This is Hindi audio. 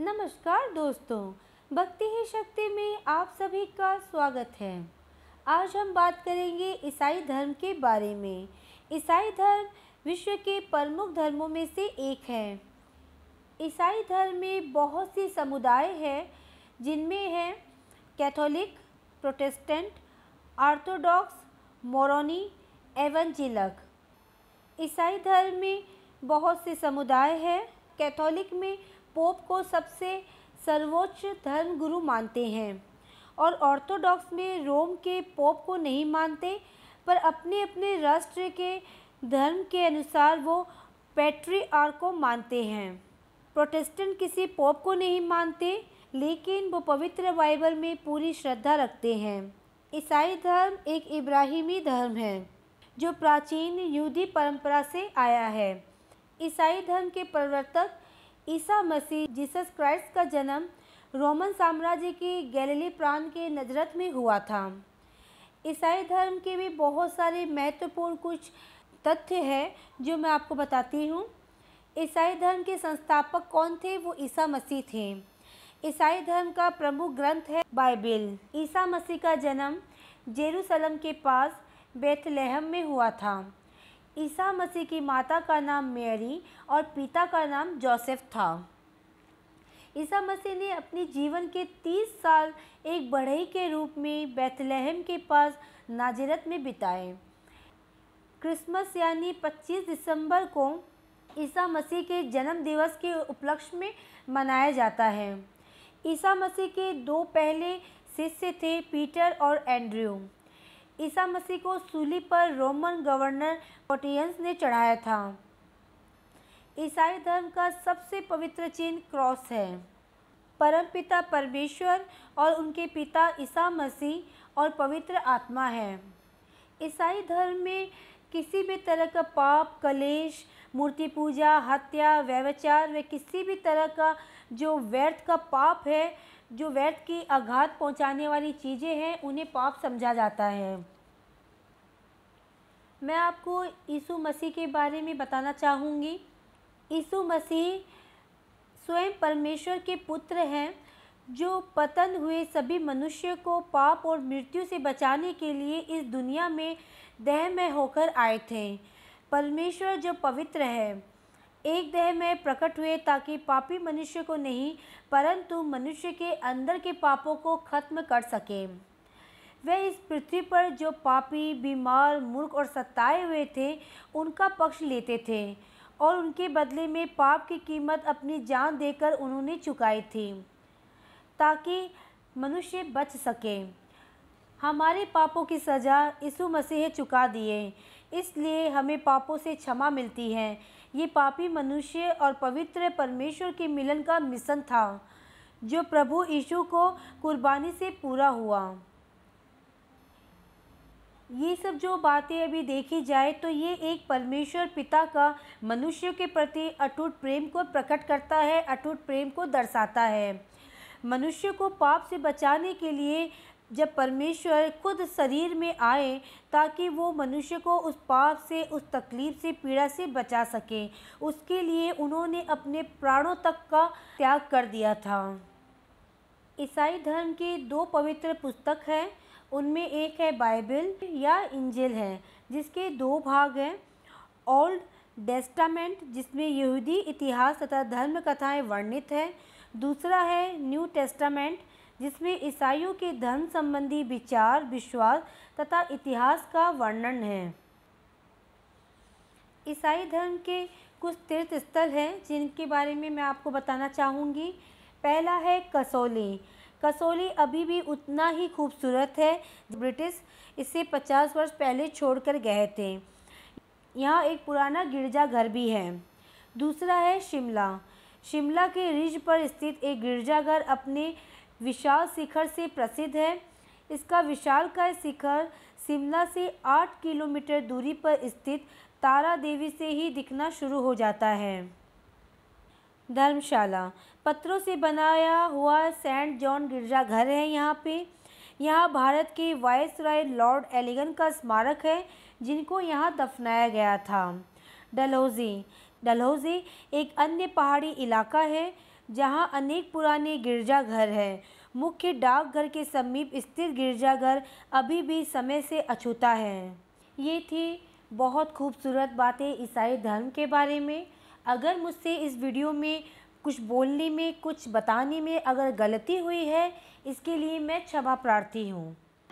नमस्कार दोस्तों, भक्ति ही शक्ति में आप सभी का स्वागत है। आज हम बात करेंगे ईसाई धर्म के बारे में। ईसाई धर्म विश्व के प्रमुख धर्मों में से एक है। ईसाई धर्म में बहुत सी समुदाय हैं, जिनमें हैं कैथोलिक, प्रोटेस्टेंट, ऑर्थोडॉक्स, मोरोनी, एवंजिलक। ईसाई धर्म में बहुत से समुदाय हैं, कैथोलिक में पोप को सबसे सर्वोच्च धर्म गुरु मानते हैं और ऑर्थोडॉक्स में रोम के पोप को नहीं मानते, पर अपने अपने राष्ट्र के धर्म के अनुसार वो पैट्रीआर को मानते हैं। प्रोटेस्टेंट किसी पोप को नहीं मानते, लेकिन वो पवित्र बाइबल में पूरी श्रद्धा रखते हैं। ईसाई धर्म एक इब्राहिमी धर्म है, जो प्राचीन यहूदी परंपरा से आया है। ईसाई धर्म के प्रवर्तक ईसा मसीह जीसस क्राइस्ट का जन्म रोमन साम्राज्य की गैलीली प्रांत के नजरत में हुआ था। ईसाई धर्म के भी बहुत सारे महत्वपूर्ण कुछ तथ्य हैं जो मैं आपको बताती हूँ। ईसाई धर्म के संस्थापक कौन थे? वो ईसा मसीह थे। ईसाई धर्म का प्रमुख ग्रंथ है बाइबिल। ईसा मसीह का जन्म जेरूसलम के पास बेथलेहम में हुआ था। ईसा मसीह की माता का नाम मेरी और पिता का नाम जोसेफ था। ईसा मसीह ने अपने जीवन के 30 साल एक बढ़ई के रूप में बेथलेहम के पास नाजरत में बिताए। क्रिसमस यानी 25 दिसंबर को ईसा मसीह के जन्म दिवस के उपलक्ष्य में मनाया जाता है। ईसा मसीह के दो पहले शिष्य थे पीटर और एंड्रयू। ईसा मसीह को सूली पर रोमन गवर्नर पोटियंस ने चढ़ाया था। ईसाई धर्म का सबसे पवित्र चिन्ह क्रॉस है। परमपिता परमेश्वर और उनके पिता ईसा मसीह और पवित्र आत्मा है। ईसाई धर्म में किसी भी तरह का पाप, कलेश, मूर्ति पूजा, हत्या व्यवचार व किसी भी तरह का जो व्यर्थ का पाप है जो व्यर्थ की आघात पहुँचाने वाली चीज़ें हैं, उन्हें पाप समझा जाता है। मैं आपको यीशु मसीह के बारे में बताना चाहूँगी। यीशु मसीह स्वयं परमेश्वर के पुत्र हैं, जो पतन हुए सभी मनुष्य को पाप और मृत्यु से बचाने के लिए इस दुनिया में देह में होकर आए थे। परमेश्वर जो पवित्र है एक देह में प्रकट हुए ताकि पापी मनुष्य को नहीं, परंतु मनुष्य के अंदर के पापों को खत्म कर सके। वे इस पृथ्वी पर जो पापी, बीमार, मूर्ख और सताए हुए थे, उनका पक्ष लेते थे और उनके बदले में पाप की कीमत अपनी जान देकर उन्होंने चुकाई थी, ताकि मनुष्य बच सके। हमारे पापों की सज़ा यीशु मसीह चुका दिए, इसलिए हमें पापों से क्षमा मिलती है। ये पापी मनुष्य और पवित्र परमेश्वर के मिलन का मिशन था, जो प्रभु यीशु को कुर्बानी से पूरा हुआ। ये सब जो बातें अभी देखी जाए तो ये एक परमेश्वर पिता का मनुष्य के प्रति अटूट प्रेम को प्रकट करता है, अटूट प्रेम को दर्शाता है। मनुष्य को पाप से बचाने के लिए जब परमेश्वर खुद शरीर में आए ताकि वो मनुष्य को उस पाप से, उस तकलीफ़ से, पीड़ा से बचा सके, उसके लिए उन्होंने अपने प्राणों तक का त्याग कर दिया था। ईसाई धर्म की दो पवित्र पुस्तक हैं। उनमें एक है बाइबल या इंजिल है, जिसके दो भाग हैं। ओल्ड डेस्टामेंट जिसमें यहूदी इतिहास तथा धर्म कथाएँ वर्णित है। दूसरा है न्यू टेस्टामेंट जिसमें ईसाइयों के धर्म संबंधी विचार, विश्वास तथा इतिहास का वर्णन है। ईसाई धर्म के कुछ तीर्थ स्थल हैं, जिनके बारे में मैं आपको बताना चाहूँगी। पहला है कसौली। कसौली अभी भी उतना ही खूबसूरत है ब्रिटिश इसे 50 वर्ष पहले छोड़कर गए थे। यहाँ एक पुराना गिरजाघर भी है। दूसरा है शिमला। शिमला के रिज पर स्थित एक गिरजाघर अपने विशाल शिखर से प्रसिद्ध है। इसका विशाल का शिखर शिमला से आठ किलोमीटर दूरी पर स्थित तारा देवी से ही दिखना शुरू हो जाता है। धर्मशाला, पत्थरों से बनाया हुआ सेंट जॉन गिरजाघर है यहाँ पे। यहाँ भारत के वायसराय लॉर्ड एलिगन का स्मारक है, जिनको यहाँ दफनाया गया था। डलहौजी डलहौजी एक अन्य पहाड़ी इलाका है, जहाँ अनेक पुराने गिरजाघर हैं। मुख्य डाकघर के समीप स्थित गिरजाघर अभी भी समय से अछूता है। ये थी बहुत खूबसूरत बातें ईसाई धर्म के बारे में। अगर मुझसे इस वीडियो में कुछ बोलने में, कुछ बताने में अगर गलती हुई है, इसके लिए मैं क्षमा प्रार्थी हूँ।